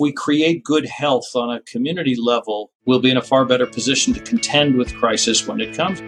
We create good health on a community level, we'll be in a far better position to contend with crisis when it comes.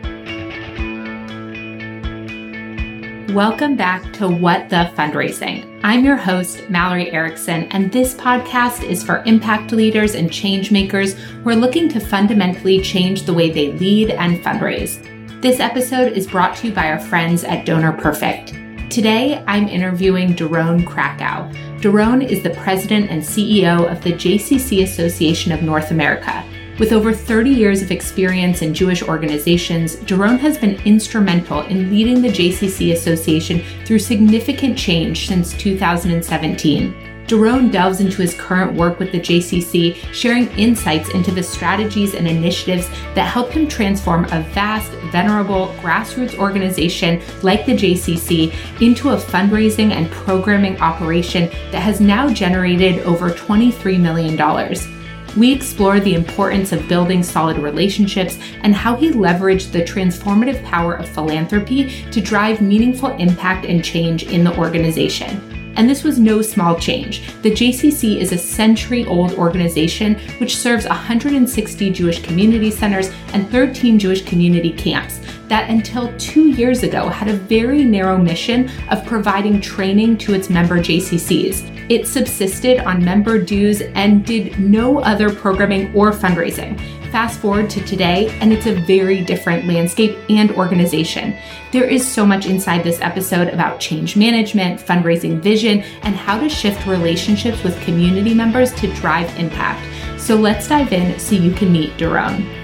Welcome back to What the Fundraising. I'm your host, Mallory Erickson, and this podcast is for impact leaders and change makers who are looking to fundamentally change the way they lead and fundraise. This episode is brought to you by our friends at Donor Perfect. Today, I'm interviewing Doron Krakow. Doron is the president and CEO of the JCC Association of North America. With over 30 years of experience in Jewish organizations, Doron has been instrumental in leading the JCC Association through significant change since 2017. Doron delves into his current work with the JCC, sharing insights into the strategies and initiatives that help him transform a vast, venerable grassroots organization like the JCC into a fundraising and programming operation that has now generated over $23 million. We explore the importance of building solid relationships and how he leveraged the transformative power of philanthropy to drive meaningful impact and change in the organization. And this was no small change. The JCC is a century old organization which serves 160 Jewish community centers and 13 Jewish community camps that until two years ago had a very narrow mission of providing training to its member JCCs. It subsisted on member dues and did no other programming or fundraising. Fast forward to today, and it's a very different landscape and organization. There is so much inside this episode about change management, fundraising vision, and how to shift relationships with community members to drive impact. So let's dive in so you can meet Doron.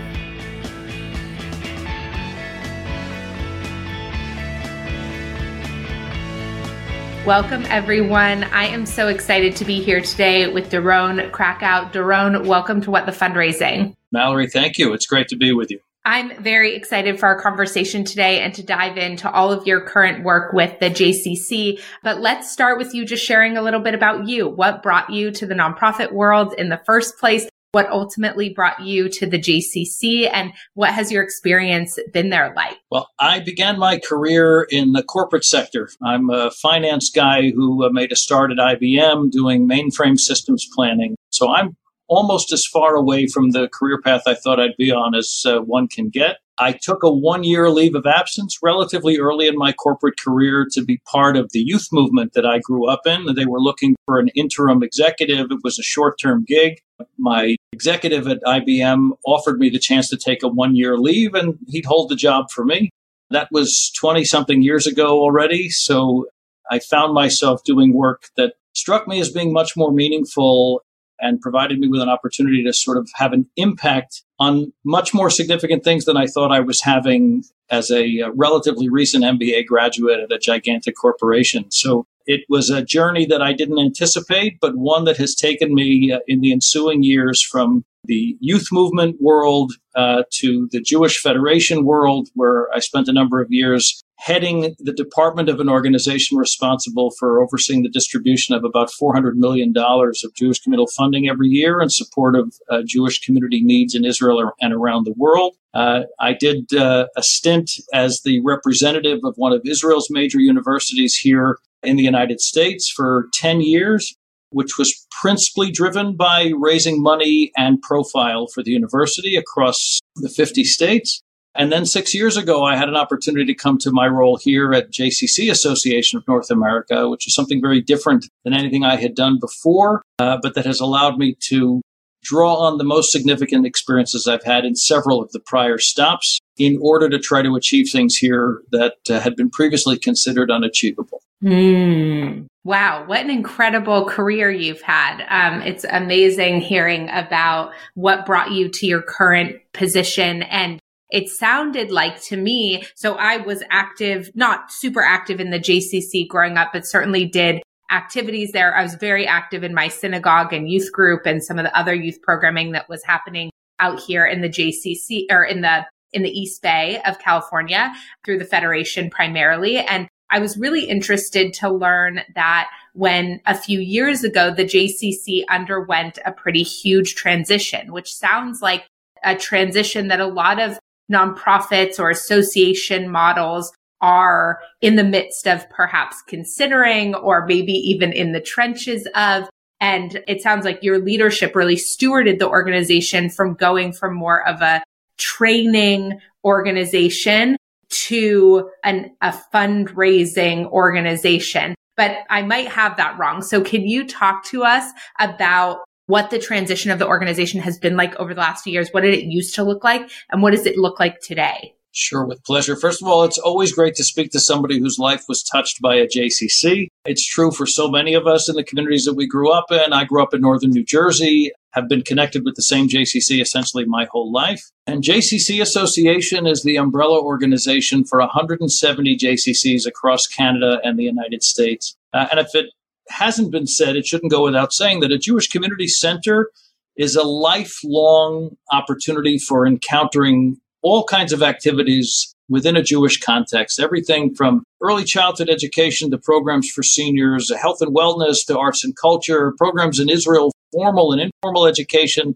Welcome, everyone. I am so excited to be here today with Doron Krakow. Doron, welcome to What the Fundraising. Mallory, thank you. It's great to be with you. I'm very excited for our conversation today and to dive into all of your current work with the JCC. But let's start with you just sharing a little bit about you. What brought you to the nonprofit world in the first place? What ultimately brought you to the JCC and what has your experience been there like? Well, I began my career in the corporate sector. I'm a finance guy who uh, made a start at IBM doing mainframe systems planning. So I'm almost as far away from the career path I thought I'd be on as uh, one can get. I took a one year leave of absence relatively early in my corporate career to be part of the youth movement that I grew up in. They were looking for an interim executive. It was a short term gig. My executive at IBM offered me the chance to take a one year leave and he'd hold the job for me. That was 20 something years ago already. So I found myself doing work that struck me as being much more meaningful and provided me with an opportunity to sort of have an impact on much more significant things than I thought I was having as a uh, relatively recent MBA graduate at a gigantic corporation. So it was a journey that I didn't anticipate, but one that has taken me uh, in the ensuing years from the youth movement world uh, to the Jewish Federation world, where I spent a number of years heading the department of an organization responsible for overseeing the distribution of about $400 million of Jewish communal funding every year in support of uh, Jewish community needs in Israel and around the world. Uh, I did uh, a stint as the representative of one of Israel's major universities here in the United States for 10 years, which was principally driven by raising money and profile for the university across the 50 states. And then six years ago, I had an opportunity to come to my role here at JCC Association of North America, which is something very different than anything I had done before, uh, but that has allowed me to draw on the most significant experiences I've had in several of the prior stops in order to try to achieve things here that uh, had been previously considered unachievable. Mm. Wow, what an incredible career you've had. Um, it's amazing hearing about what brought you to your current position and it sounded like to me, so I was active, not super active in the JCC growing up, but certainly did activities there. I was very active in my synagogue and youth group and some of the other youth programming that was happening out here in the JCC or in the in the East Bay of California through the Federation primarily. And I was really interested to learn that when a few years ago, the JCC underwent a pretty huge transition, which sounds like a transition that a lot of nonprofits or association models are in the midst of perhaps considering or maybe even in the trenches of. And it sounds like your leadership really stewarded the organization from going from more of a training organization to an, a fundraising organization. But I might have that wrong. So can you talk to us about what the transition of the organization has been like over the last few years? What did it used to look like? And what does it look like today? Sure, with pleasure. First of all, it's always great to speak to somebody whose life was touched by a JCC. It's true for so many of us in the communities that we grew up in. I grew up in northern New Jersey, have been connected with the same JCC essentially my whole life. And JCC Association is the umbrella organization for 170 JCCs across Canada and the United States. Uh, and if it hasn't been said, it shouldn't go without saying that a Jewish community center is a lifelong opportunity for encountering all kinds of activities within a Jewish context, everything from early childhood education to programs for seniors, health and wellness to arts and culture, programs in Israel, formal and informal education,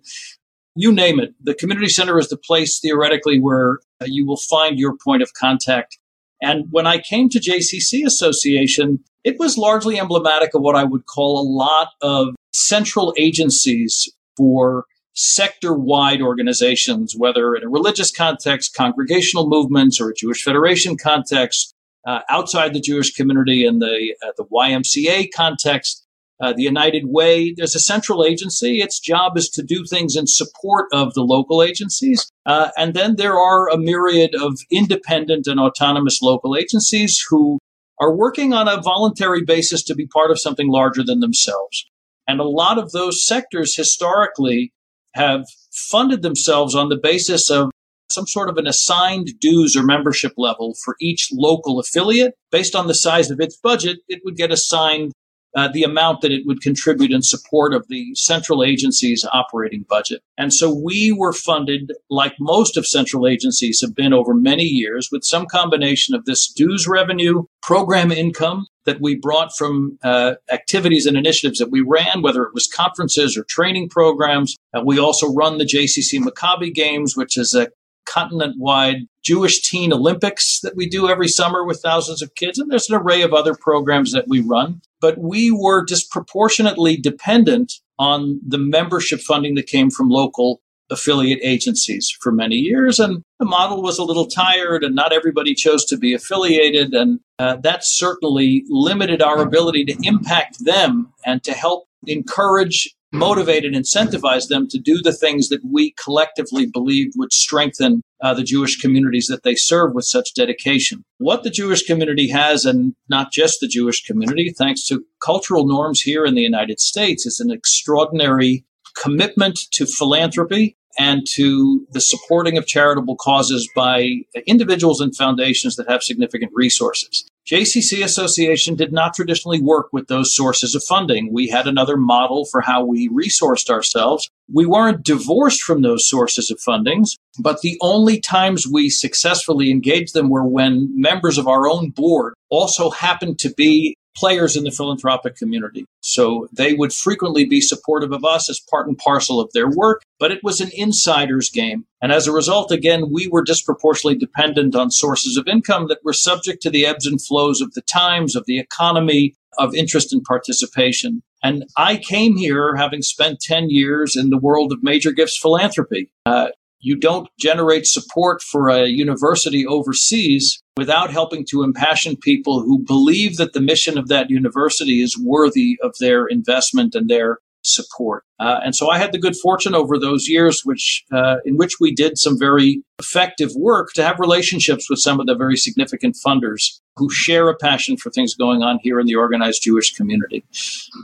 you name it. The community center is the place theoretically where uh, you will find your point of contact. And when I came to JCC Association, it was largely emblematic of what I would call a lot of central agencies for sector wide organizations, whether in a religious context, congregational movements, or a Jewish Federation context, uh, outside the Jewish community in the, uh, the YMCA context, uh, the United Way. There's a central agency. Its job is to do things in support of the local agencies. Uh, and then there are a myriad of independent and autonomous local agencies who are working on a voluntary basis to be part of something larger than themselves. And a lot of those sectors historically have funded themselves on the basis of some sort of an assigned dues or membership level for each local affiliate. Based on the size of its budget, it would get assigned uh, the amount that it would contribute in support of the central agency's operating budget. And so we were funded, like most of central agencies have been over many years, with some combination of this dues revenue, program income that we brought from uh, activities and initiatives that we ran, whether it was conferences or training programs. Uh, we also run the JCC Maccabi Games, which is a continent wide Jewish Teen Olympics that we do every summer with thousands of kids. And there's an array of other programs that we run. But we were disproportionately dependent on the membership funding that came from local affiliate agencies for many years. And the model was a little tired, and not everybody chose to be affiliated. And uh, that certainly limited our ability to impact them and to help encourage motivate and incentivize them to do the things that we collectively believed would strengthen uh, the Jewish communities that they serve with such dedication. What the Jewish community has, and not just the Jewish community, thanks to cultural norms here in the United States, is an extraordinary commitment to philanthropy and to the supporting of charitable causes by individuals and foundations that have significant resources. JCC Association did not traditionally work with those sources of funding. We had another model for how we resourced ourselves. We weren't divorced from those sources of fundings, but the only times we successfully engaged them were when members of our own board also happened to be players in the philanthropic community. So they would frequently be supportive of us as part and parcel of their work, but it was an insider's game. And as a result, again, we were disproportionately dependent on sources of income that were subject to the ebbs and flows of the times, of the economy, of interest and participation. And I came here having spent 10 years in the world of major gifts philanthropy. Uh, you don't generate support for a university overseas without helping to impassion people who believe that the mission of that university is worthy of their investment and their support. Uh, and so I had the good fortune over those years, which uh, in which we did some very effective work to have relationships with some of the very significant funders who share a passion for things going on here in the organized Jewish community.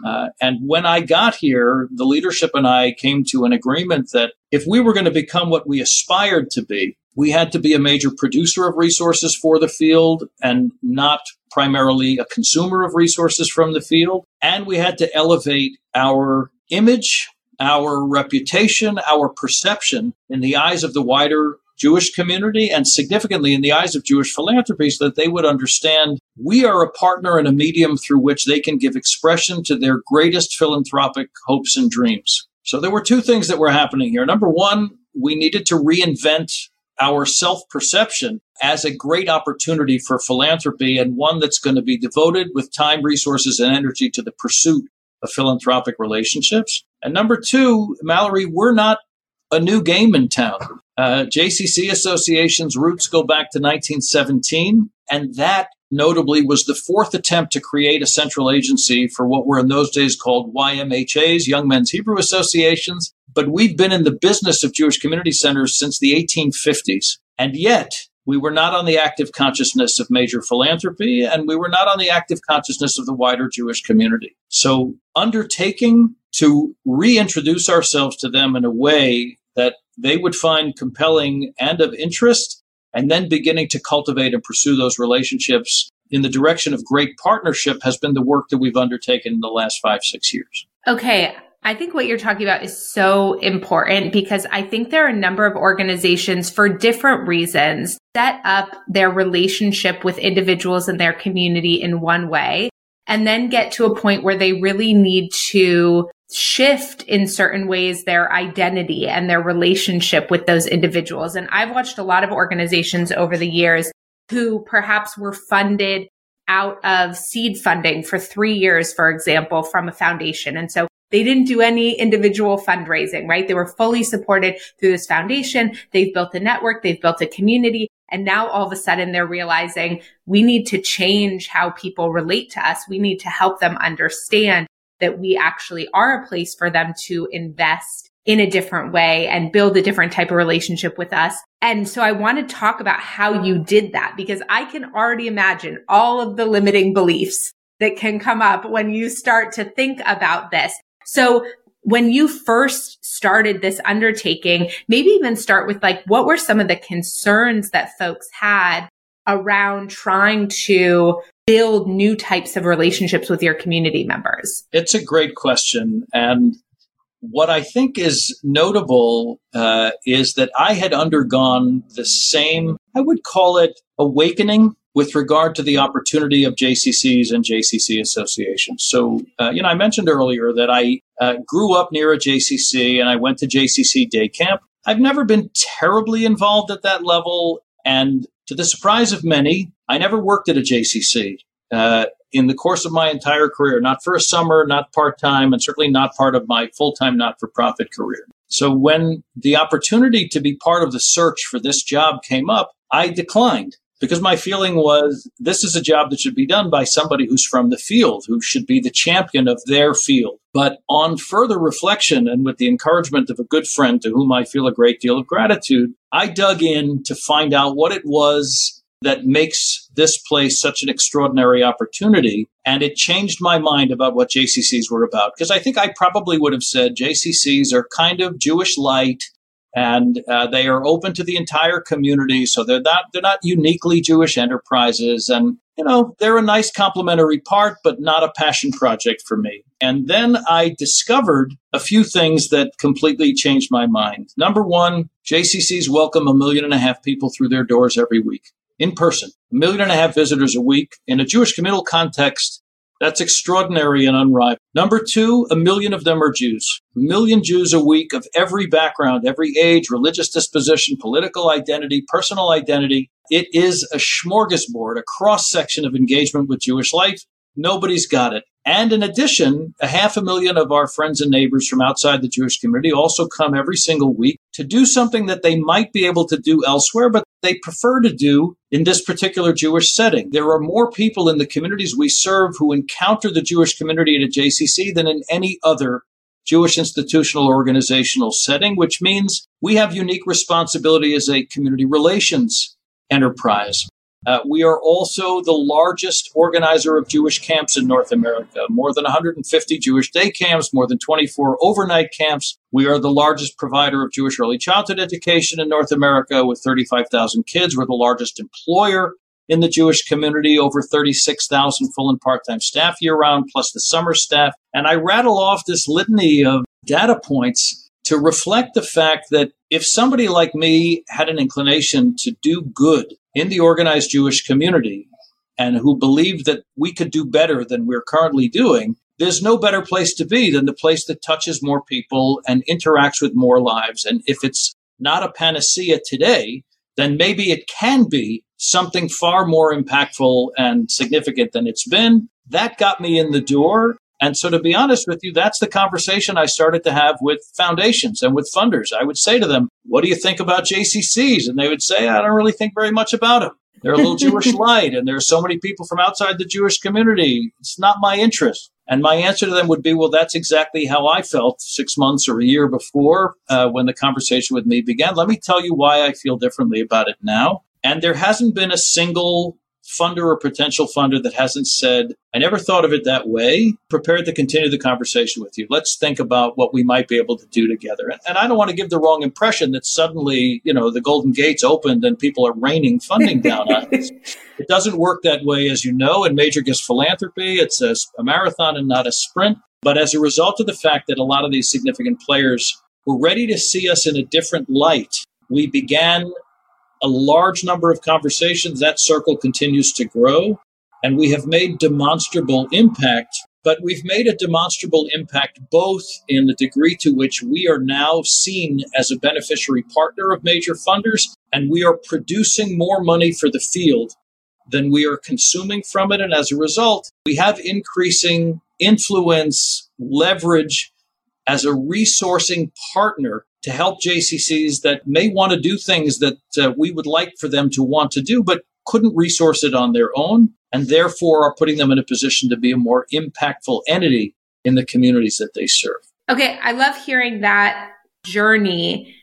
Uh, and when I got here, the leadership and I came to an agreement that if we were going to become what we aspired to be, We had to be a major producer of resources for the field and not primarily a consumer of resources from the field. And we had to elevate our image, our reputation, our perception in the eyes of the wider Jewish community and significantly in the eyes of Jewish philanthropy so that they would understand we are a partner and a medium through which they can give expression to their greatest philanthropic hopes and dreams. So there were two things that were happening here. Number one, we needed to reinvent our self perception as a great opportunity for philanthropy and one that's going to be devoted with time, resources, and energy to the pursuit of philanthropic relationships. And number two, Mallory, we're not a new game in town. Uh, JCC Association's roots go back to 1917, and that notably was the fourth attempt to create a central agency for what were in those days called YMHAs, Young Men's Hebrew Associations. But we've been in the business of Jewish community centers since the 1850s. And yet, we were not on the active consciousness of major philanthropy, and we were not on the active consciousness of the wider Jewish community. So, undertaking to reintroduce ourselves to them in a way that they would find compelling and of interest, and then beginning to cultivate and pursue those relationships in the direction of great partnership has been the work that we've undertaken in the last five, six years. Okay. I think what you're talking about is so important because I think there are a number of organizations for different reasons set up their relationship with individuals in their community in one way and then get to a point where they really need to shift in certain ways their identity and their relationship with those individuals. And I've watched a lot of organizations over the years who perhaps were funded out of seed funding for three years, for example, from a foundation. And so they didn't do any individual fundraising, right? They were fully supported through this foundation. They've built a network. They've built a community. And now all of a sudden they're realizing we need to change how people relate to us. We need to help them understand that we actually are a place for them to invest in a different way and build a different type of relationship with us. And so I want to talk about how you did that because I can already imagine all of the limiting beliefs that can come up when you start to think about this. So when you first started this undertaking, maybe even start with like, what were some of the concerns that folks had around trying to build new types of relationships with your community members? It's a great question. And what I think is notable uh, is that I had undergone the same, I would call it awakening with regard to the opportunity of JCCs and JCC associations. So, uh, you know, I mentioned earlier that I uh, grew up near a JCC and I went to JCC day camp. I've never been terribly involved at that level. And to the surprise of many, I never worked at a JCC. Uh, in the course of my entire career, not for a summer, not part time, and certainly not part of my full time not for profit career. So when the opportunity to be part of the search for this job came up, I declined because my feeling was this is a job that should be done by somebody who's from the field, who should be the champion of their field. But on further reflection and with the encouragement of a good friend to whom I feel a great deal of gratitude, I dug in to find out what it was that makes this place such an extraordinary opportunity. And it changed my mind about what JCCs were about. Because I think I probably would have said JCCs are kind of Jewish light and uh, they are open to the entire community. So they're not they're not uniquely Jewish enterprises, and you know they're a nice complementary part, but not a passion project for me. And then I discovered a few things that completely changed my mind. Number one, JCCs welcome a million and a half people through their doors every week in person, a million and a half visitors a week in a Jewish communal context. That's extraordinary and unrivaled. Number two, a million of them are Jews. A million Jews a week of every background, every age, religious disposition, political identity, personal identity. It is a smorgasbord, a cross section of engagement with Jewish life. Nobody's got it. And in addition, a half a million of our friends and neighbors from outside the Jewish community also come every single week to do something that they might be able to do elsewhere, but they prefer to do in this particular Jewish setting. There are more people in the communities we serve who encounter the Jewish community at a JCC than in any other Jewish institutional organizational setting, which means we have unique responsibility as a community relations enterprise. Uh, we are also the largest organizer of Jewish camps in North America. More than 150 Jewish day camps, more than 24 overnight camps. We are the largest provider of Jewish early childhood education in North America with 35,000 kids. We're the largest employer in the Jewish community, over 36,000 full and part time staff year round, plus the summer staff. And I rattle off this litany of data points to reflect the fact that if somebody like me had an inclination to do good in the organized Jewish community and who believed that we could do better than we're currently doing, there's no better place to be than the place that touches more people and interacts with more lives. And if it's not a panacea today, then maybe it can be something far more impactful and significant than it's been. That got me in the door. And so, to be honest with you, that's the conversation I started to have with foundations and with funders. I would say to them, What do you think about JCCs? And they would say, I don't really think very much about them. They're a little Jewish light, and there's so many people from outside the Jewish community. It's not my interest. And my answer to them would be, well, that's exactly how I felt six months or a year before uh, when the conversation with me began. Let me tell you why I feel differently about it now. And there hasn't been a single funder or potential funder that hasn't said, I never thought of it that way, prepared to continue the conversation with you. Let's think about what we might be able to do together. And, and I don't want to give the wrong impression that suddenly, you know, the golden gates opened and people are raining funding down on us. It doesn't work that way, as you know, in major gift philanthropy. It's a, a marathon and not a sprint. But as a result of the fact that a lot of these significant players were ready to see us in a different light, we began a large number of conversations. That circle continues to grow. And we have made demonstrable impact, but we've made a demonstrable impact both in the degree to which we are now seen as a beneficiary partner of major funders, and we are producing more money for the field than we are consuming from it. And as a result, we have increasing influence, leverage as a resourcing partner to help JCCs that may want to do things that uh, we would like for them to want to do, but couldn't resource it on their own, and therefore are putting them in a position to be a more impactful entity in the communities that they serve. Okay, I love hearing that journey.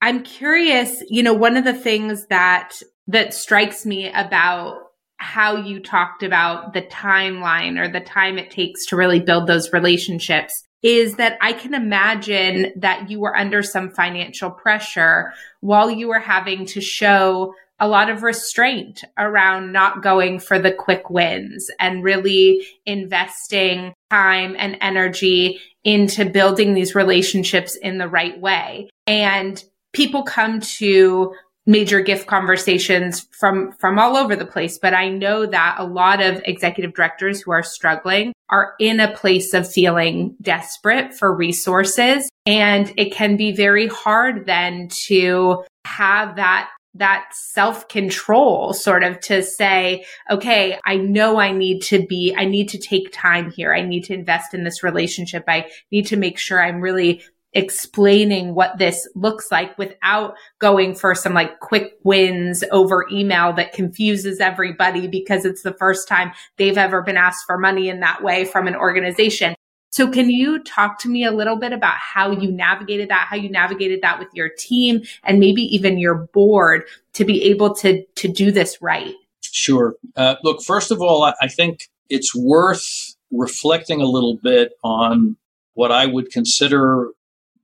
I'm curious, you know, one of the things that that strikes me about how you talked about the timeline or the time it takes to really build those relationships is that I can imagine that you were under some financial pressure while you were having to show a lot of restraint around not going for the quick wins and really investing time and energy into building these relationships in the right way. And people come to major gift conversations from from all over the place but i know that a lot of executive directors who are struggling are in a place of feeling desperate for resources and it can be very hard then to have that that self control sort of to say, okay, I know I need to be, I need to take time here. I need to invest in this relationship. I need to make sure I'm really explaining what this looks like without going for some like quick wins over email that confuses everybody because it's the first time they've ever been asked for money in that way from an organization. So can you talk to me a little bit about how you navigated that, how you navigated that with your team and maybe even your board to be able to, to do this right? Sure. Uh, look, first of all, I think it's worth reflecting a little bit on what I would consider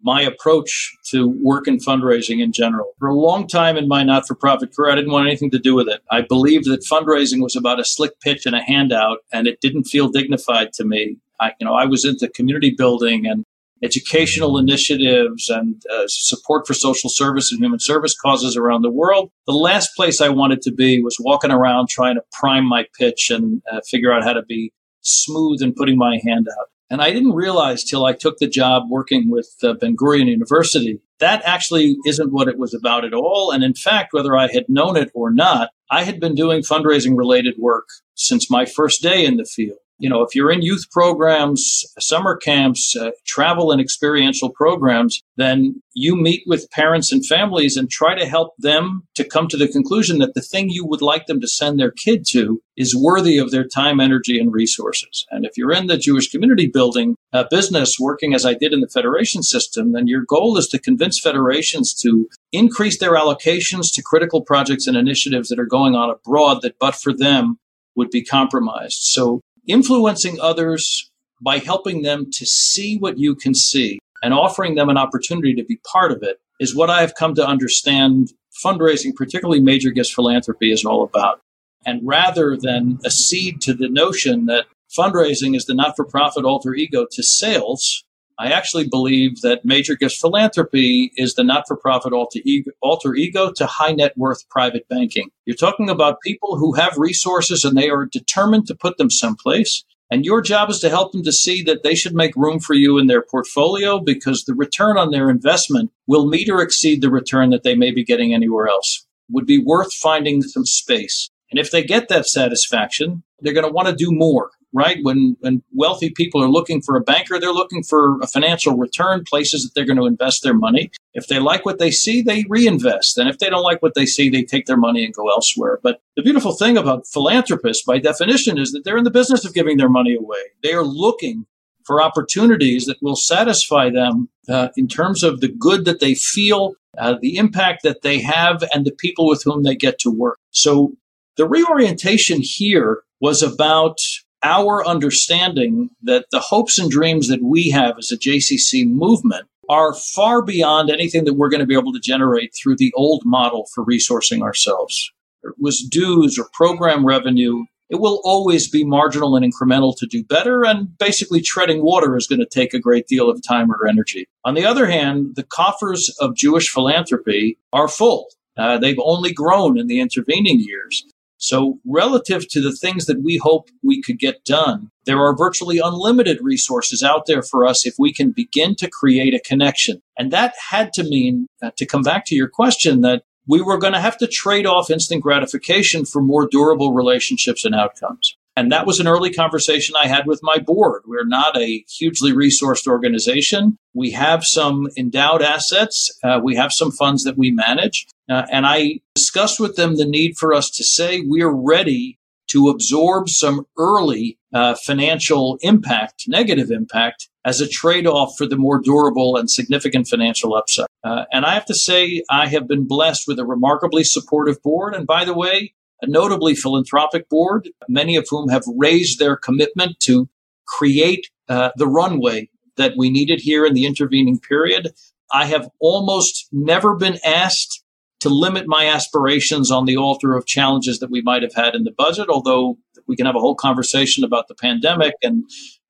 my approach to work and fundraising in general. For a long time in my not for profit career, I didn't want anything to do with it. I believed that fundraising was about a slick pitch and a handout, and it didn't feel dignified to me. I, you know, I was into community building and educational initiatives and uh, support for social service and human service causes around the world. The last place I wanted to be was walking around trying to prime my pitch and uh, figure out how to be smooth and putting my hand out. And I didn't realize till I took the job working with uh, Ben Gurion University that actually isn't what it was about at all. And in fact, whether I had known it or not, I had been doing fundraising related work since my first day in the field. You know, if you're in youth programs, summer camps, uh, travel and experiential programs, then you meet with parents and families and try to help them to come to the conclusion that the thing you would like them to send their kid to is worthy of their time, energy, and resources. And if you're in the Jewish community building uh, business, working as I did in the federation system, then your goal is to convince federations to increase their allocations to critical projects and initiatives that are going on abroad that, but for them, would be compromised. So influencing others by helping them to see what you can see and offering them an opportunity to be part of it is what I have come to understand fundraising, particularly major gifts philanthropy, is all about. And rather than accede to the notion that fundraising is the not for profit alter ego to sales, I actually believe that major gifts philanthropy is the not for profit alter alter ego to high net worth private banking. You're talking about people who have resources and they are determined to put them someplace. And your job is to help them to see that they should make room for you in their portfolio because the return on their investment will meet or exceed the return that they may be getting anywhere else. Would be worth finding some space. And if they get that satisfaction, they're going to want to do more right? When when wealthy people are looking for a banker, they're looking for a financial return, places that they're going to invest their money. If they like what they see, they reinvest. And if they don't like what they see, they take their money and go elsewhere. But the beautiful thing about philanthropists, by definition, is that they're in the business of giving their money away. They are looking for opportunities that will satisfy them uh, in terms of the good that they feel, uh, the impact that they have, and the people with whom they get to work. So the reorientation here was about our understanding that the hopes and dreams that we have as a JCC movement are far beyond anything that we're going to be able to generate through the old model for resourcing ourselves. It was dues or program revenue. It will always be marginal and incremental to do better, and basically treading water is going to take a great deal of time or energy. On the other hand, the coffers of Jewish philanthropy are full. Uh, they've only grown in the intervening years. So, relative to the things that we hope we could get done, there are virtually unlimited resources out there for us if we can begin to create a connection. And that had to mean, uh, to come back to your question, that we were going to have to trade off instant gratification for more durable relationships and outcomes. And that was an early conversation I had with my board. We're not a hugely resourced organization. We have some endowed assets. Uh, we have some funds that we manage. Uh, and I discussed with them the need for us to say we're ready to absorb some early uh, financial impact, negative impact, as a trade off for the more durable and significant financial upside. Uh, and I have to say, I have been blessed with a remarkably supportive board. And by the way, a notably philanthropic board, many of whom have raised their commitment to create uh, the runway that we needed here in the intervening period. I have almost never been asked to limit my aspirations on the altar of challenges that we might have had in the budget, although we can have a whole conversation about the pandemic and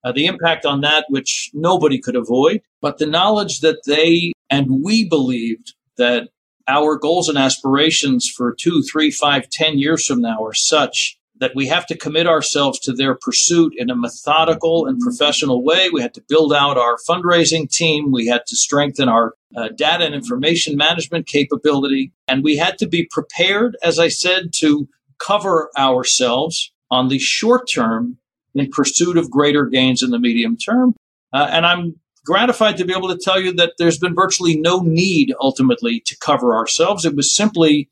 uh, the impact on that, which nobody could avoid. But the knowledge that they and we believed that our goals and aspirations for two, three, five, ten years from now are such that we have to commit ourselves to their pursuit in a methodical and professional way. We had to build out our fundraising team. We had to strengthen our uh, data and information management capability. And we had to be prepared, as I said, to cover ourselves on the short term in pursuit of greater gains in the medium term. Uh, and I'm gratified to be able to tell you that there's been virtually no need ultimately to cover ourselves. It was simply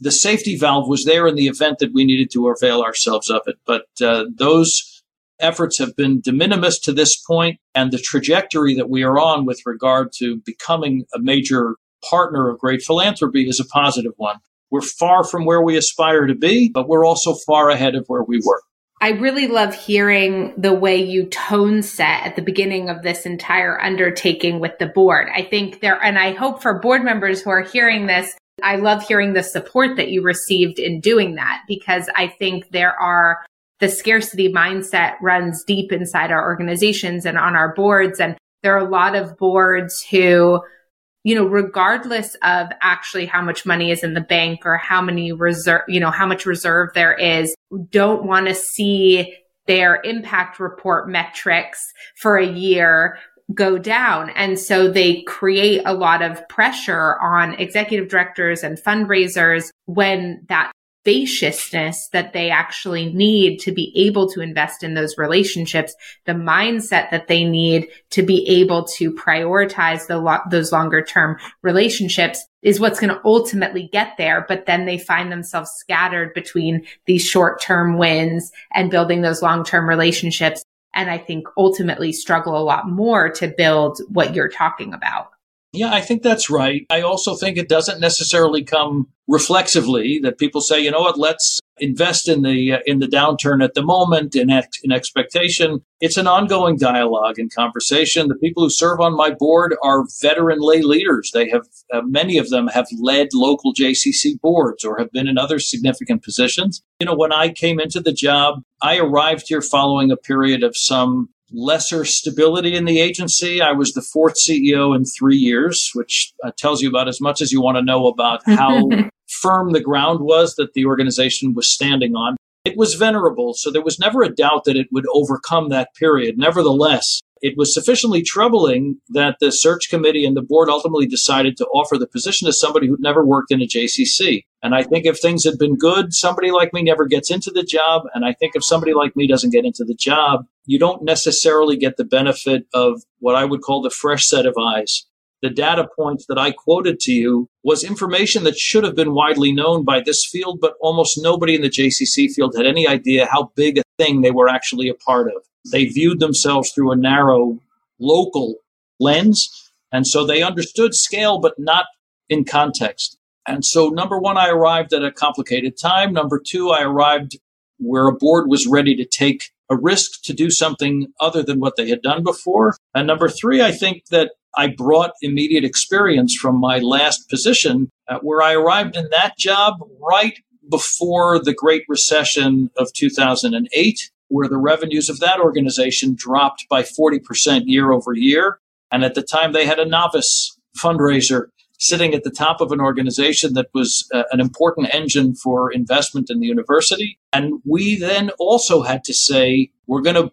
the safety valve was there in the event that we needed to avail ourselves of it. But uh, those efforts have been de minimis to this point, and the trajectory that we are on with regard to becoming a major partner of great philanthropy is a positive one. We're far from where we aspire to be, but we're also far ahead of where we were. I really love hearing the way you tone set at the beginning of this entire undertaking with the board. I think there, and I hope for board members who are hearing this, I love hearing the support that you received in doing that because I think there are the scarcity mindset runs deep inside our organizations and on our boards. And there are a lot of boards who you know, regardless of actually how much money is in the bank or how many reserve, you know, how much reserve there is, don't want to see their impact report metrics for a year go down. And so they create a lot of pressure on executive directors and fundraisers when that spaciousness that they actually need to be able to invest in those relationships, the mindset that they need to be able to prioritize the lo- those longer term relationships is what's going to ultimately get there. But then they find themselves scattered between these short term wins and building those long term relationships. And I think ultimately struggle a lot more to build what you're talking about. Yeah, I think that's right. I also think it doesn't necessarily come reflexively that people say, you know what, let's invest in the uh, in the downturn at the moment in ex- in expectation. It's an ongoing dialogue and conversation. The people who serve on my board are veteran lay leaders. They have uh, many of them have led local JCC boards or have been in other significant positions. You know, when I came into the job, I arrived here following a period of some lesser stability in the agency. I was the fourth CEO in three years, which uh, tells you about as much as you want to know about how firm the ground was that the organization was standing on. It was venerable, so there was never a doubt that it would overcome that period. Nevertheless, it was sufficiently troubling that the search committee and the board ultimately decided to offer the position to somebody who'd never worked in a JCC. And I think if things had been good, somebody like me never gets into the job. And I think if somebody like me doesn't get into the job, you don't necessarily get the benefit of what I would call the fresh set of eyes. The data points that I quoted to you was information that should have been widely known by this field, but almost nobody in the JCC field had any idea how big a thing they were actually a part of. They viewed themselves through a narrow local lens. And so they understood scale, but not in context. And so, number one, I arrived at a complicated time. Number two, I arrived where a board was ready to take a risk to do something other than what they had done before. And number three, I think that I brought immediate experience from my last position, uh, where I arrived in that job right before the Great Recession of 2008 where the revenues of that organization dropped by 40% year over year. And at the time, they had a novice fundraiser sitting at the top of an organization that was uh, an important engine for investment in the university. And we then also had to say, we're going to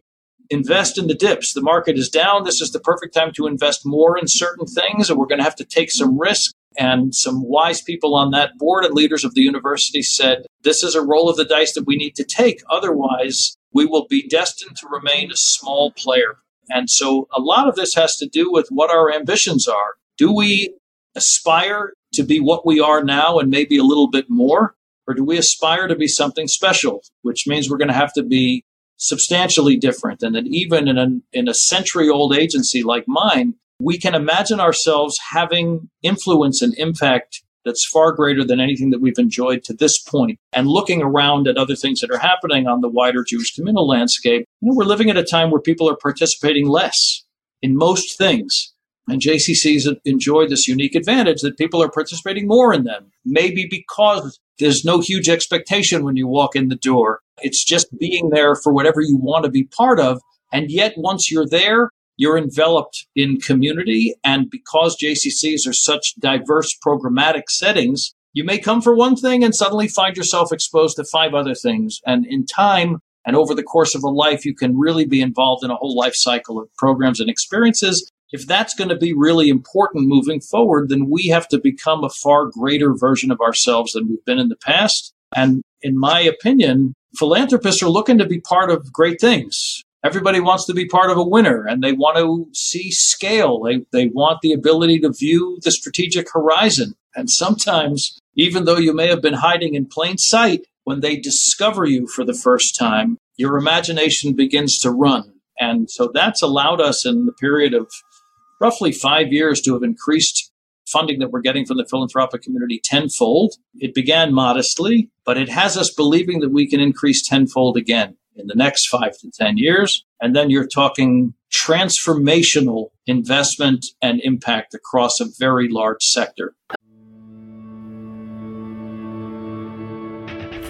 invest in the dips. The market is down. This is the perfect time to invest more in certain things, and we're going to have to take some risk. And some wise people on that board and leaders of the university said, this is a roll of the dice that we need to take. Otherwise, we will be destined to remain a small player. And so a lot of this has to do with what our ambitions are. Do we aspire to be what we are now and maybe a little bit more? Or do we aspire to be something special, which means we're going to have to be substantially different? And that even in a, in a century old agency like mine, we can imagine ourselves having influence and impact that's far greater than anything that we've enjoyed to this point. And looking around at other things that are happening on the wider Jewish communal landscape, you know, we're living at a time where people are participating less in most things. And JCC's enjoyed this unique advantage that people are participating more in them, maybe because there's no huge expectation when you walk in the door. It's just being there for whatever you want to be part of. And yet, once you're there, you're enveloped in community. And because JCCs are such diverse programmatic settings, you may come for one thing and suddenly find yourself exposed to five other things. And in time and over the course of a life, you can really be involved in a whole life cycle of programs and experiences. If that's going to be really important moving forward, then we have to become a far greater version of ourselves than we've been in the past. And in my opinion, philanthropists are looking to be part of great things everybody wants to be part of a winner and they want to see scale. They, they want the ability to view the strategic horizon. And sometimes, even though you may have been hiding in plain sight, when they discover you for the first time, your imagination begins to run. And so that's allowed us in the period of roughly five years to have increased funding that we're getting from the philanthropic community tenfold. It began modestly, but it has us believing that we can increase tenfold again in the next five to 10 years. And then you're talking transformational investment and impact across a very large sector.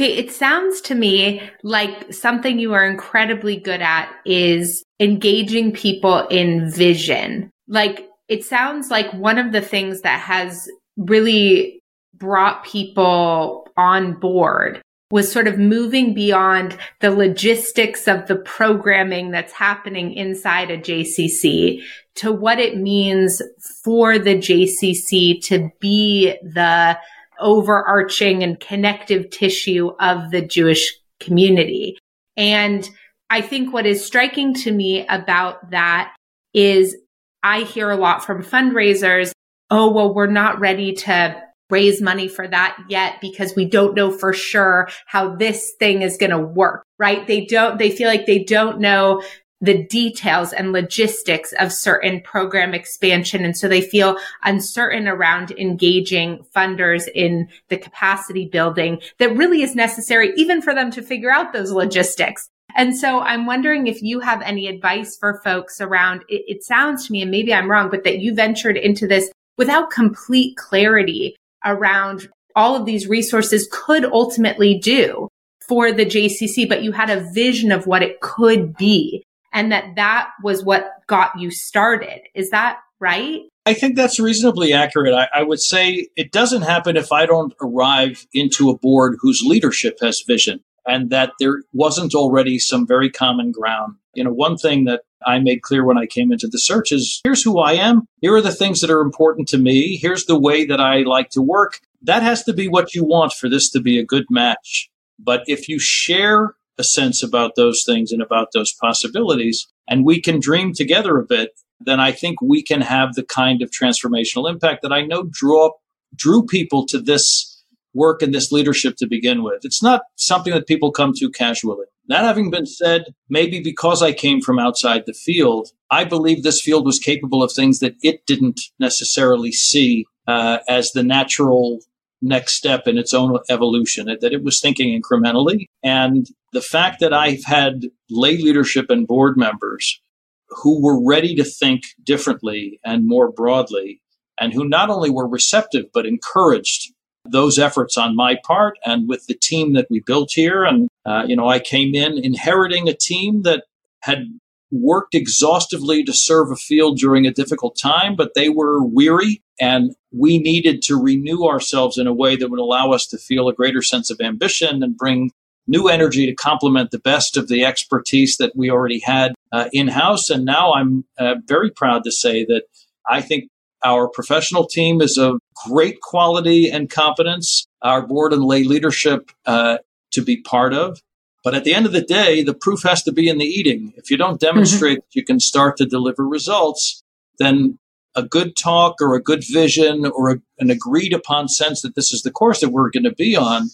Okay, it sounds to me like something you are incredibly good at is engaging people in vision. Like it sounds like one of the things that has really brought people on board was sort of moving beyond the logistics of the programming that's happening inside a JCC to what it means for the JCC to be the overarching and connective tissue of the Jewish community. And I think what is striking to me about that is I hear a lot from fundraisers. Oh, well, we're not ready to raise money for that yet because we don't know for sure how this thing is going to work, right? They don't, they feel like they don't know the details and logistics of certain program expansion. And so they feel uncertain around engaging funders in the capacity building that really is necessary even for them to figure out those logistics. And so I'm wondering if you have any advice for folks around it, it sounds to me, and maybe I'm wrong, but that you ventured into this without complete clarity around all of these resources could ultimately do for the JCC, but you had a vision of what it could be and that that was what got you started. Is that right? I think that's reasonably accurate. I, I, would say it doesn't happen if I don't arrive into a board whose leadership has vision and that there wasn't already some very common ground. You know, one thing that I made clear when I came into the search is here's who I am. Here are the things that are important to me. Here's the way that I like to work. That has to be what you want for this to be a good match. But if you share a sense about those things and about those possibilities, and we can dream together a bit, then I think we can have the kind of transformational impact that I know draw drew people to this work and this leadership to begin with. It's not something that people come to casually. That having been said, maybe because I came from outside the field, I believe this field was capable of things that it didn't necessarily see uh, as the natural next step in its own evolution, that it was thinking incrementally. And the fact that I've had lay leadership and board members who were ready to think differently and more broadly, and who not only were receptive, but encouraged those efforts on my part and with the team that we built here. And, uh, you know, I came in inheriting a team that had worked exhaustively to serve a field during a difficult time, but they were weary and we needed to renew ourselves in a way that would allow us to feel a greater sense of ambition and bring new energy to complement the best of the expertise that we already had uh, in house. And now I'm uh, very proud to say that I think our professional team is of great quality and competence. Our board and lay leadership uh, to be part of. But at the end of the day, the proof has to be in the eating. If you don't mm-hmm. demonstrate mm-hmm. that you can start to deliver results, then a good talk or a good vision or a, an agreed upon sense that this is the course that we're going to be on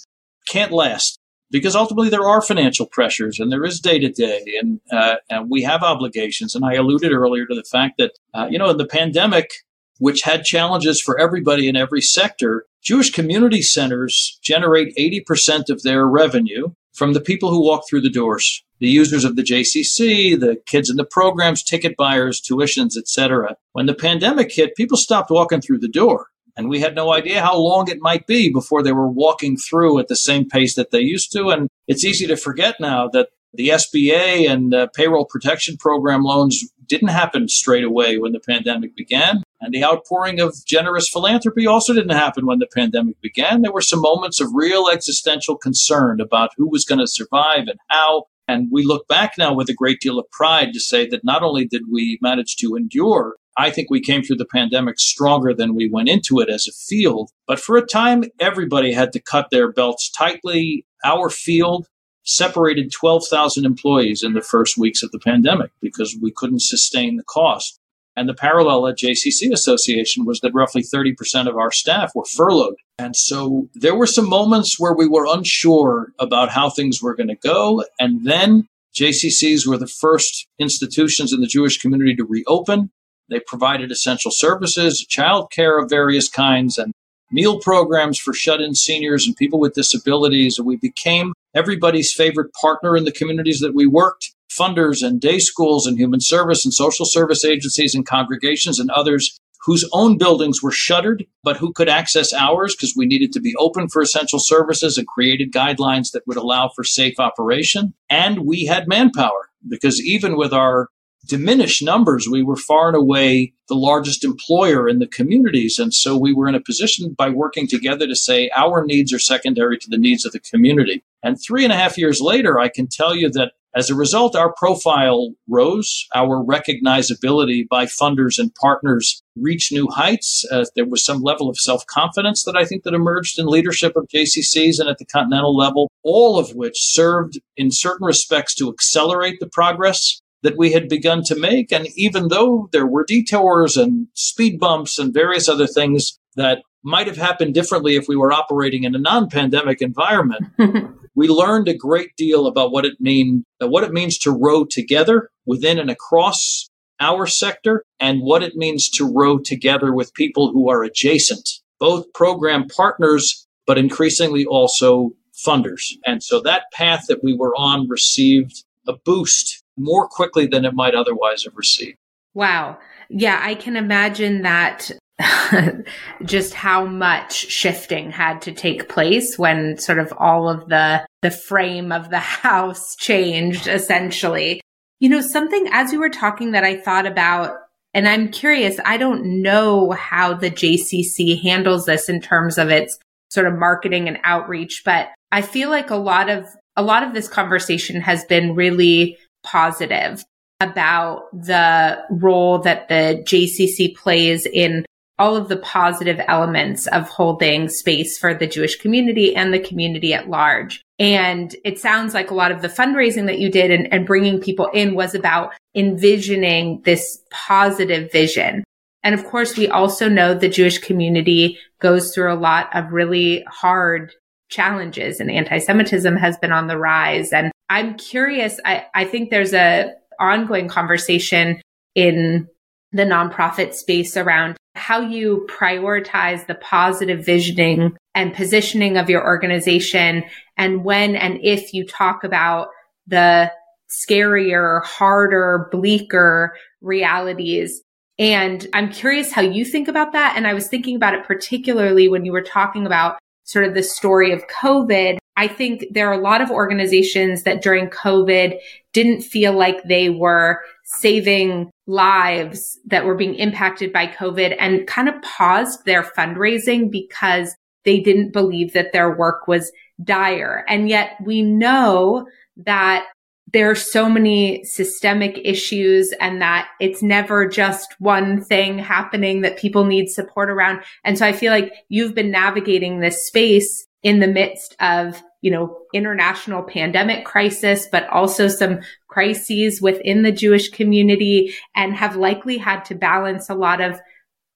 can't last because ultimately there are financial pressures and there is day to day and uh, and we have obligations. And I alluded earlier to the fact that uh, you know in the pandemic which had challenges for everybody in every sector Jewish community centers generate 80% of their revenue from the people who walk through the doors the users of the JCC, the kids in the programs, ticket buyers, tuitions, etc. When the pandemic hit, people stopped walking through the door, and we had no idea how long it might be before they were walking through at the same pace that they used to. And it's easy to forget now that the SBA and uh, payroll protection program loans didn't happen straight away when the pandemic began. And the outpouring of generous philanthropy also didn't happen when the pandemic began. There were some moments of real existential concern about who was going to survive and how. And we look back now with a great deal of pride to say that not only did we manage to endure, I think we came through the pandemic stronger than we went into it as a field. But for a time, everybody had to cut their belts tightly. Our field separated 12,000 employees in the first weeks of the pandemic because we couldn't sustain the cost. And the parallel at JCC Association was that roughly 30% of our staff were furloughed. And so there were some moments where we were unsure about how things were going to go. And then JCCs were the first institutions in the Jewish community to reopen. They provided essential services, childcare of various kinds, and meal programs for shut in seniors and people with disabilities. And we became everybody's favorite partner in the communities that we worked. Funders and day schools and human service and social service agencies and congregations and others whose own buildings were shuttered, but who could access ours because we needed to be open for essential services and created guidelines that would allow for safe operation. And we had manpower because even with our diminished numbers, we were far and away the largest employer in the communities. And so we were in a position by working together to say our needs are secondary to the needs of the community. And three and a half years later, I can tell you that as a result, our profile rose, our recognizability by funders and partners reached new heights. Uh, there was some level of self-confidence that I think that emerged in leadership of JCCs and at the continental level, all of which served in certain respects to accelerate the progress that we had begun to make. And even though there were detours and speed bumps and various other things that might have happened differently if we were operating in a non-pandemic environment, we learned a great deal about what it mean uh, what it means to row together within and across our sector and what it means to row together with people who are adjacent, both program partners, but increasingly also funders. And so that path that we were on received a boost more quickly than it might otherwise have received. Wow. Yeah, I can imagine that just how much shifting had to take place when sort of all of the the frame of the house changed essentially. You know, something as you were talking that I thought about and I'm curious, I don't know how the JCC handles this in terms of its sort of marketing and outreach, but I feel like a lot of a lot of this conversation has been really positive about the role that the JCC plays in all of the positive elements of holding space for the Jewish community and the community at large. And it sounds like a lot of the fundraising that you did and, and bringing people in was about envisioning this positive vision. And of course, we also know the Jewish community goes through a lot of really hard challenges and anti-Semitism has been on the rise. And I'm curious, I, I think there's a ongoing conversation in the nonprofit space around how you prioritize the positive visioning and positioning of your organization and when and if you talk about the scarier, harder, bleaker realities. And I'm curious how you think about that. And I was thinking about it particularly when you were talking about sort of the story of COVID. I think there are a lot of organizations that during COVID didn't feel like they were saving lives that were being impacted by COVID and kind of paused their fundraising because they didn't believe that their work was dire. And yet we know that there are so many systemic issues and that it's never just one thing happening that people need support around. And so I feel like you've been navigating this space in the midst of you know, international pandemic crisis, but also some crises within the Jewish community and have likely had to balance a lot of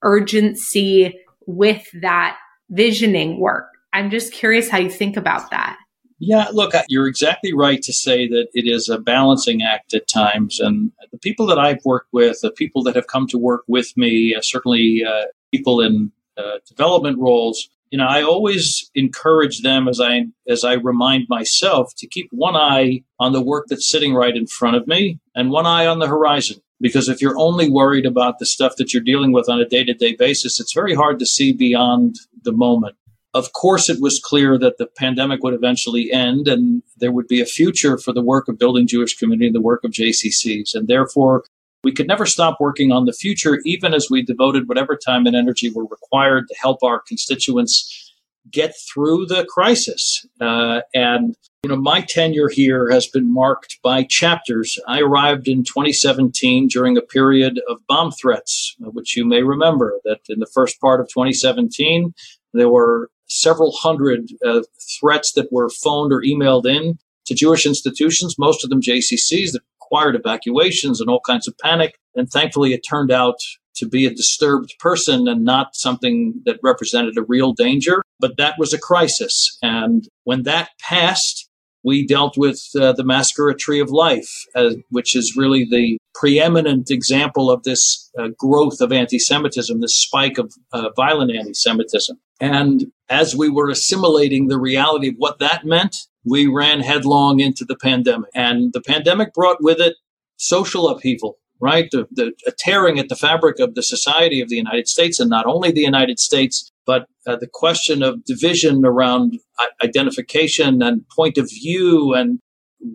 urgency with that visioning work. I'm just curious how you think about that. Yeah, look, you're exactly right to say that it is a balancing act at times. And the people that I've worked with, the people that have come to work with me, uh, certainly uh, people in uh, development roles, you know, I always encourage them as I as I remind myself to keep one eye on the work that's sitting right in front of me and one eye on the horizon. Because if you're only worried about the stuff that you're dealing with on a day to day basis, it's very hard to see beyond the moment. Of course, it was clear that the pandemic would eventually end and there would be a future for the work of building Jewish community and the work of JCCs. And therefore, we could never stop working on the future, even as we devoted whatever time and energy were required to help our constituents get through the crisis. Uh, and you know, my tenure here has been marked by chapters. I arrived in 2017 during a period of bomb threats, which you may remember that in the first part of 2017, there were several hundred uh, threats that were phoned or emailed in to Jewish institutions, most of them JCCs that required evacuations and all kinds of panic. And thankfully, it turned out to be a disturbed person and not something that represented a real danger. But that was a crisis. And when that passed, We dealt with uh, the at Tree of Life, uh, which is really the preeminent example of this uh, growth of anti Semitism, this spike of uh, violent anti Semitism. And as we were assimilating the reality of what that meant, we ran headlong into the pandemic. And the pandemic brought with it social upheaval, right? The, the tearing at the fabric of the society of the United States, and not only the United States, but uh, the question of division around identification and point of view and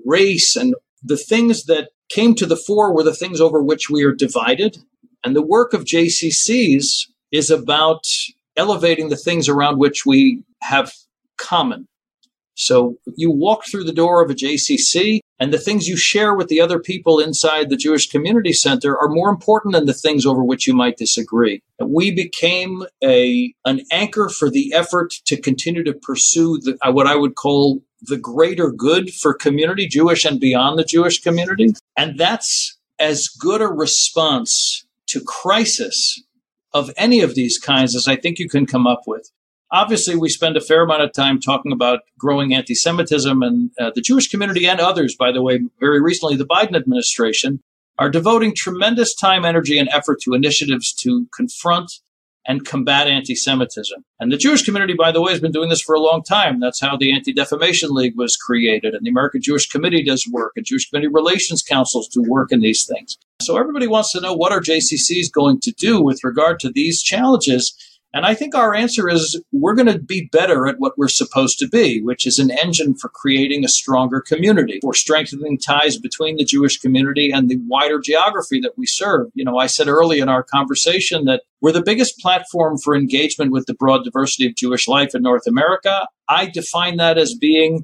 race and the things that came to the fore were the things over which we are divided. And the work of JCCs is about elevating the things around which we have common. So you walk through the door of a JCC and the things you share with the other people inside the Jewish Community Center are more important than the things over which you might disagree. We became a an anchor for the effort to continue to pursue the, uh, what I would call the greater good for community, Jewish and beyond the Jewish community. And that's as good a response to crisis of any of these kinds as I think you can come up with obviously we spend a fair amount of time talking about growing anti-semitism and uh, the jewish community and others by the way very recently the biden administration are devoting tremendous time energy and effort to initiatives to confront and combat anti-semitism. And the jewish community by the way has been doing this for a long time. That's how the anti-defamation league was created and the american jewish committee does work and jewish community relations councils do work in these things. So everybody wants to know what are jcc's going to do with regard to these challenges and I think our answer is we're going to be better at what we're supposed to be, which is an engine for creating a stronger community, for strengthening ties between the Jewish community and the wider geography that we serve. You know, I said early in our conversation that we're the biggest platform for engagement with the broad diversity of Jewish life in North America. I define that as being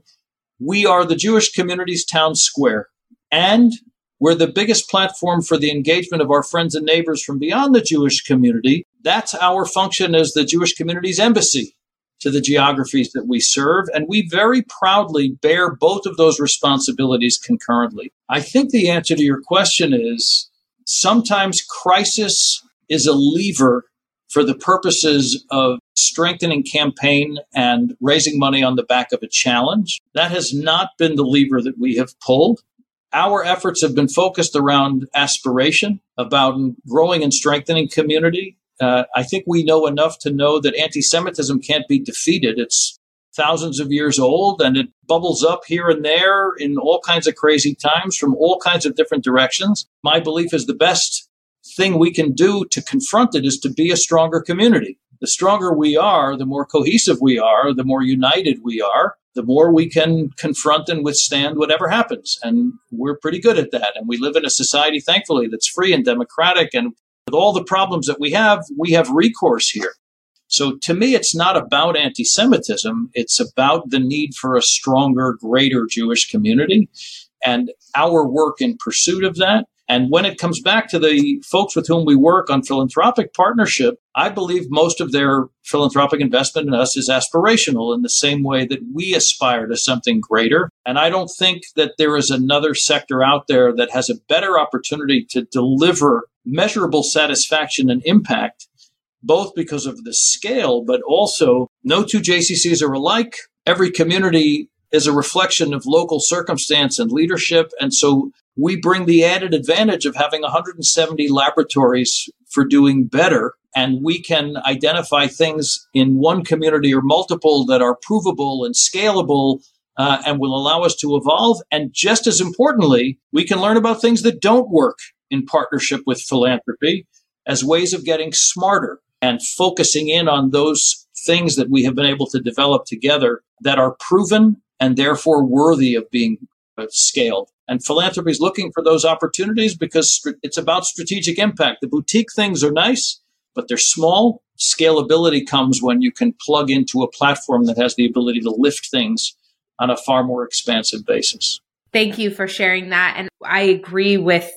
we are the Jewish community's town square. And we're the biggest platform for the engagement of our friends and neighbors from beyond the Jewish community. That's our function as the Jewish community's embassy to the geographies that we serve. And we very proudly bear both of those responsibilities concurrently. I think the answer to your question is sometimes crisis is a lever for the purposes of strengthening campaign and raising money on the back of a challenge. That has not been the lever that we have pulled our efforts have been focused around aspiration, about growing and strengthening community. Uh, I think we know enough to know that anti Semitism can't be defeated. It's thousands of years old and it bubbles up here and there in all kinds of crazy times from all kinds of different directions. My belief is the best thing we can do to confront it is to be a stronger community. The stronger we are, the more cohesive we are, the more united we are, the more we can confront and withstand whatever happens. And we're pretty good at that. And we live in a society, thankfully, that's free and democratic. And with all the problems that we have, we have recourse here. So to me, it's not about anti Semitism. It's about the need for a stronger, greater Jewish community and our work in pursuit of that. And when it comes back to the folks with whom we work on philanthropic partnership, I believe most of their philanthropic investment in us is aspirational in the same way that we aspire to something greater. And I don't think that there is another sector out there that has a better opportunity to deliver measurable satisfaction and impact, both because of the scale, but also no two JCCs are alike. Every community is a reflection of local circumstance and leadership. And so we bring the added advantage of having 170 laboratories for doing better. And we can identify things in one community or multiple that are provable and scalable uh, and will allow us to evolve. And just as importantly, we can learn about things that don't work in partnership with philanthropy as ways of getting smarter and focusing in on those things that we have been able to develop together that are proven and therefore worthy of being uh, scaled. And philanthropy is looking for those opportunities because it's about strategic impact. The boutique things are nice, but they're small. Scalability comes when you can plug into a platform that has the ability to lift things on a far more expansive basis. Thank you for sharing that. And I agree with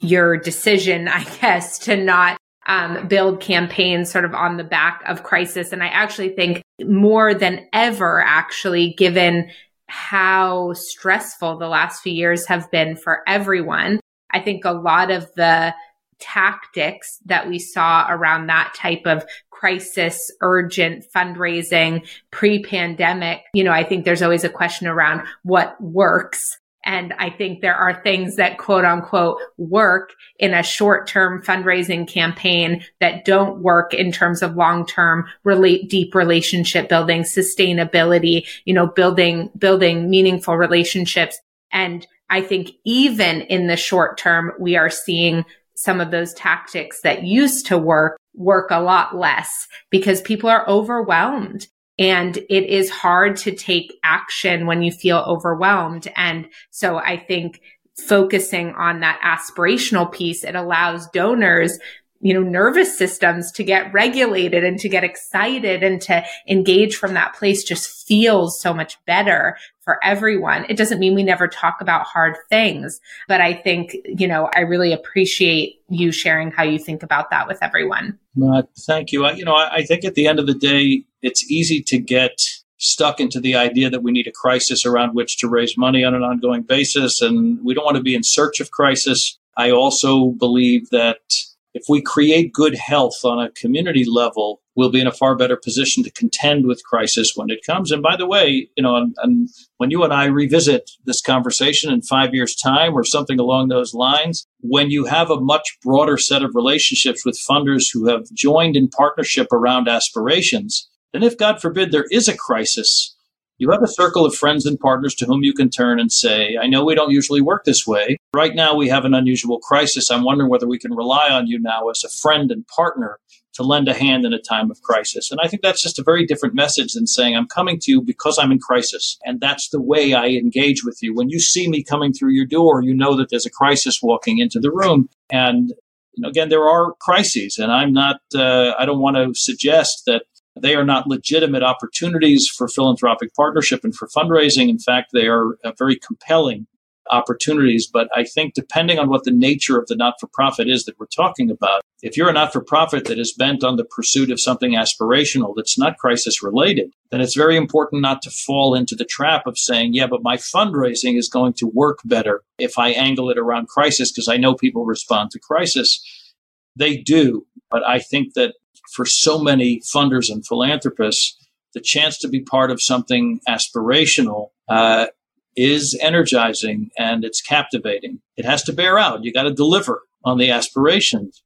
your decision, I guess, to not um, build campaigns sort of on the back of crisis. And I actually think more than ever, actually, given how stressful the last few years have been for everyone. I think a lot of the tactics that we saw around that type of crisis urgent fundraising pre-pandemic you know i think there's always a question around what works and I think there are things that quote unquote work in a short term fundraising campaign that don't work in terms of long term relate deep relationship building, sustainability, you know, building, building meaningful relationships. And I think even in the short term, we are seeing some of those tactics that used to work work a lot less because people are overwhelmed and it is hard to take action when you feel overwhelmed. And so I think focusing on that aspirational piece, it allows donors you know, nervous systems to get regulated and to get excited and to engage from that place just feels so much better for everyone. It doesn't mean we never talk about hard things, but I think, you know, I really appreciate you sharing how you think about that with everyone. Uh, thank you. I, you know, I, I think at the end of the day, it's easy to get stuck into the idea that we need a crisis around which to raise money on an ongoing basis, and we don't want to be in search of crisis. I also believe that if we create good health on a community level, we'll be in a far better position to contend with crisis when it comes. And by the way, you know, and, and when you and I revisit this conversation in five years' time or something along those lines, when you have a much broader set of relationships with funders who have joined in partnership around aspirations, then if God forbid there is a crisis, you have a circle of friends and partners to whom you can turn and say, I know we don't usually work this way. Right now, we have an unusual crisis. I'm wondering whether we can rely on you now as a friend and partner to lend a hand in a time of crisis. And I think that's just a very different message than saying, I'm coming to you because I'm in crisis. And that's the way I engage with you. When you see me coming through your door, you know that there's a crisis walking into the room. And you know, again, there are crises, and I'm not, uh, I don't want to suggest that they are not legitimate opportunities for philanthropic partnership and for fundraising. In fact, they are uh, very compelling opportunities. But I think depending on what the nature of the not for profit is that we're talking about, if you're a not for profit that is bent on the pursuit of something aspirational that's not crisis related, then it's very important not to fall into the trap of saying, yeah, but my fundraising is going to work better if I angle it around crisis because I know people respond to crisis. They do. But I think that for so many funders and philanthropists, the chance to be part of something aspirational uh, is energizing and it's captivating. It has to bear out. You got to deliver on the aspirations.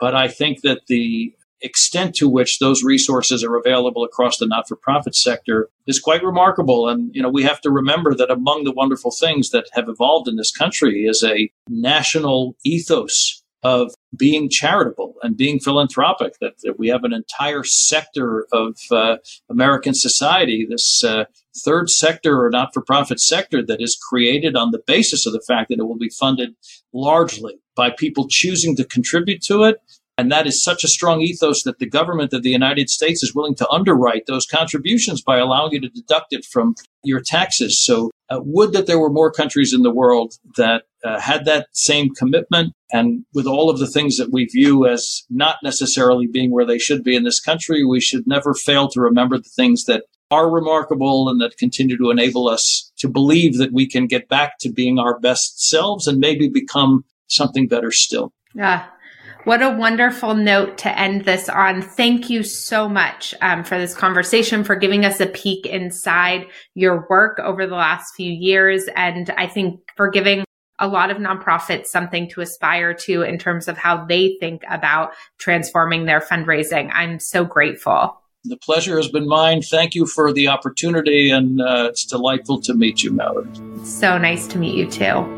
But I think that the extent to which those resources are available across the not-for-profit sector is quite remarkable and you know we have to remember that among the wonderful things that have evolved in this country is a national ethos of being charitable and being philanthropic. That, that we have an entire sector of uh, American society, this uh, third sector or not for profit sector, that is created on the basis of the fact that it will be funded largely by people choosing to contribute to it. And that is such a strong ethos that the government of the United States is willing to underwrite those contributions by allowing you to deduct it from your taxes. So, uh, would that there were more countries in the world that uh, had that same commitment and with all of the things that we view as not necessarily being where they should be in this country, we should never fail to remember the things that are remarkable and that continue to enable us to believe that we can get back to being our best selves and maybe become something better still. Yeah. What a wonderful note to end this on. Thank you so much um, for this conversation, for giving us a peek inside your work over the last few years. And I think for giving a lot of nonprofits something to aspire to in terms of how they think about transforming their fundraising. I'm so grateful. The pleasure has been mine. Thank you for the opportunity, and uh, it's delightful to meet you, Mallory. So nice to meet you too.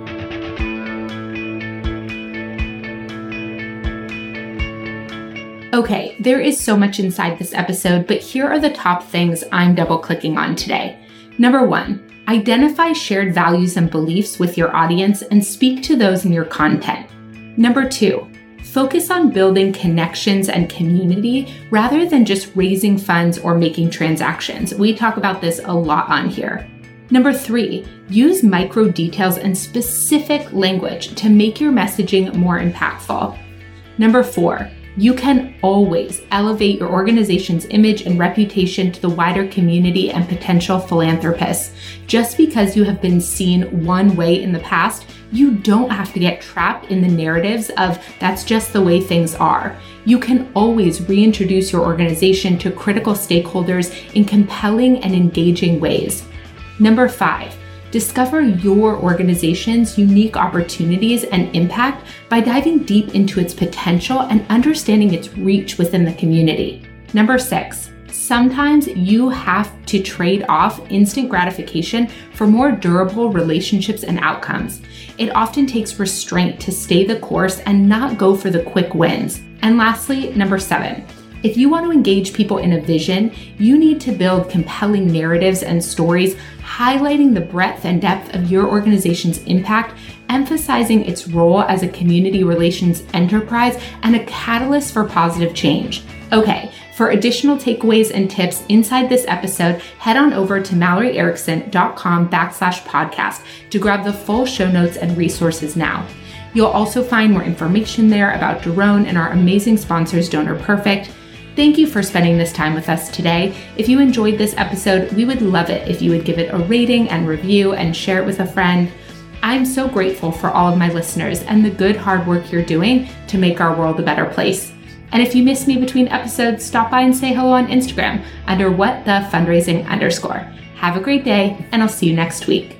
Okay, there is so much inside this episode, but here are the top things I'm double clicking on today. Number one, Identify shared values and beliefs with your audience and speak to those in your content. Number two, focus on building connections and community rather than just raising funds or making transactions. We talk about this a lot on here. Number three, use micro details and specific language to make your messaging more impactful. Number four, you can always elevate your organization's image and reputation to the wider community and potential philanthropists. Just because you have been seen one way in the past, you don't have to get trapped in the narratives of that's just the way things are. you can always reintroduce your organization to critical stakeholders in compelling and engaging ways. Number five, discover your organization's unique opportunities and impact by diving deep into its potential and understanding its reach within the community. Number six, sometimes you have to trade off instant gratification for more durable relationships and outcomes. It often takes restraint to stay the course and not go for the quick wins. And lastly, number seven, if you want to engage people in a vision, you need to build compelling narratives and stories highlighting the breadth and depth of your organization's impact, emphasizing its role as a community relations enterprise and a catalyst for positive change. Okay, for additional takeaways and tips inside this episode, head on over to malloryerickson.com backslash podcast to grab the full show notes and resources now. You'll also find more information there about Doron and our amazing sponsors, Donor Perfect. Thank you for spending this time with us today. If you enjoyed this episode, we would love it if you would give it a rating and review and share it with a friend. I'm so grateful for all of my listeners and the good hard work you're doing to make our world a better place. And if you miss me between episodes, stop by and say hello on Instagram under what the fundraising underscore. Have a great day, and I'll see you next week.